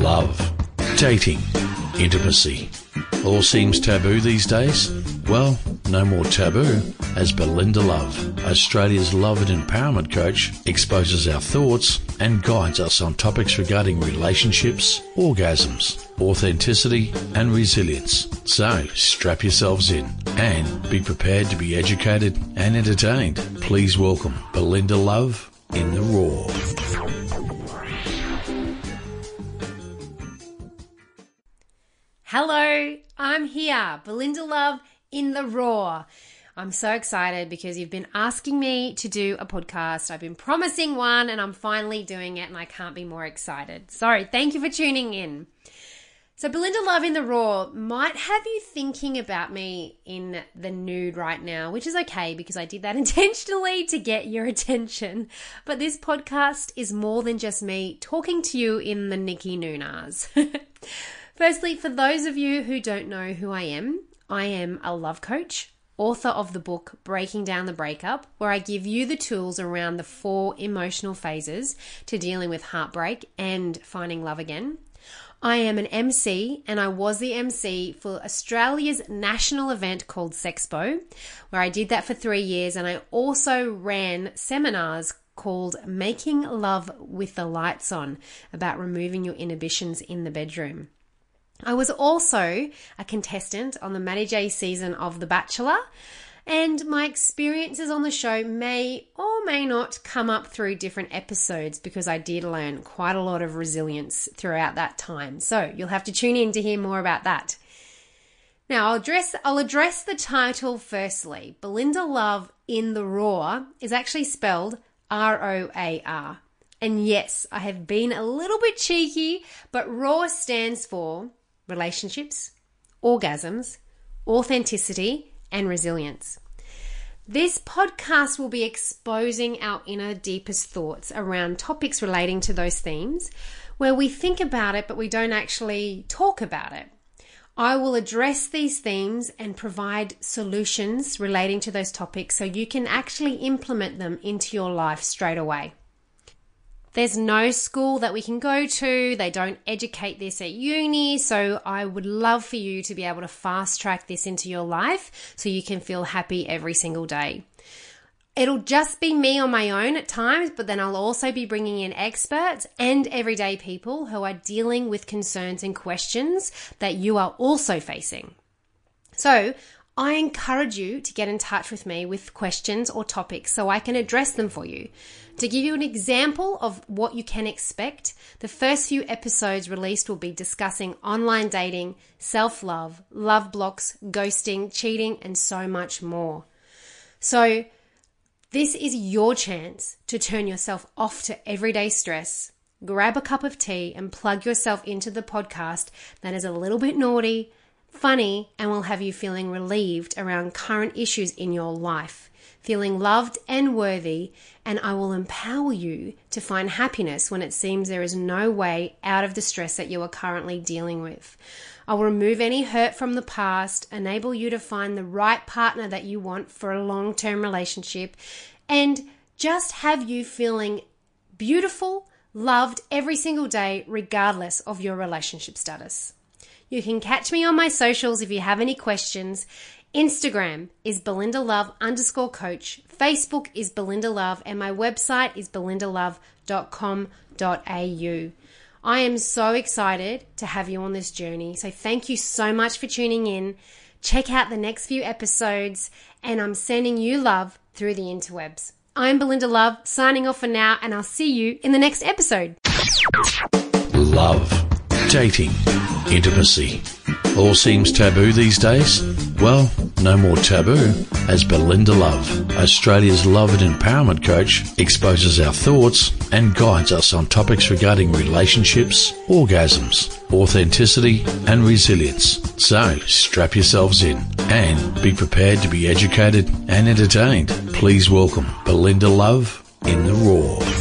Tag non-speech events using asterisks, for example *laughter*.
Love, dating, intimacy. All seems taboo these days? Well, no more taboo as Belinda Love, Australia's love and empowerment coach, exposes our thoughts and guides us on topics regarding relationships, orgasms, authenticity, and resilience. So, strap yourselves in and be prepared to be educated and entertained. Please welcome Belinda Love in the Raw. Hello, I'm here, Belinda Love in the Raw. I'm so excited because you've been asking me to do a podcast. I've been promising one and I'm finally doing it, and I can't be more excited. So, thank you for tuning in. So, Belinda Love in the Raw might have you thinking about me in the nude right now, which is okay because I did that *laughs* intentionally to get your attention. But this podcast is more than just me talking to you in the Nikki Nunas. *laughs* Firstly, for those of you who don't know who I am, I am a love coach, author of the book Breaking Down the Breakup, where I give you the tools around the four emotional phases to dealing with heartbreak and finding love again. I am an MC and I was the MC for Australia's national event called Sexpo, where I did that for three years, and I also ran seminars called Making Love with the Lights On about removing your inhibitions in the bedroom. I was also a contestant on the Matty J season of The Bachelor, and my experiences on the show may or may not come up through different episodes because I did learn quite a lot of resilience throughout that time. So you'll have to tune in to hear more about that. Now I'll address I'll address the title firstly. Belinda Love in the Raw is actually spelled R O A R. And yes, I have been a little bit cheeky, but RAW stands for relationships, orgasms, authenticity, and resilience. This podcast will be exposing our inner deepest thoughts around topics relating to those themes where we think about it but we don't actually talk about it. I will address these themes and provide solutions relating to those topics so you can actually implement them into your life straight away. There's no school that we can go to. They don't educate this at uni. So I would love for you to be able to fast track this into your life so you can feel happy every single day. It'll just be me on my own at times, but then I'll also be bringing in experts and everyday people who are dealing with concerns and questions that you are also facing. So I encourage you to get in touch with me with questions or topics so I can address them for you. To give you an example of what you can expect, the first few episodes released will be discussing online dating, self love, love blocks, ghosting, cheating, and so much more. So, this is your chance to turn yourself off to everyday stress, grab a cup of tea, and plug yourself into the podcast that is a little bit naughty, funny, and will have you feeling relieved around current issues in your life feeling loved and worthy, and I will empower you to find happiness when it seems there is no way out of the stress that you are currently dealing with. I will remove any hurt from the past, enable you to find the right partner that you want for a long term relationship, and just have you feeling beautiful, loved every single day, regardless of your relationship status. You can catch me on my socials if you have any questions. Instagram is Belinda Love underscore coach. Facebook is Belinda Love, and my website is belindalove.com.au. I am so excited to have you on this journey. So thank you so much for tuning in. Check out the next few episodes, and I'm sending you love through the interwebs. I'm Belinda Love, signing off for now, and I'll see you in the next episode. Love, dating, intimacy. All seems taboo these days? Well, no more taboo as Belinda Love, Australia's love and empowerment coach, exposes our thoughts and guides us on topics regarding relationships, orgasms, authenticity, and resilience. So, strap yourselves in and be prepared to be educated and entertained. Please welcome Belinda Love in the Raw.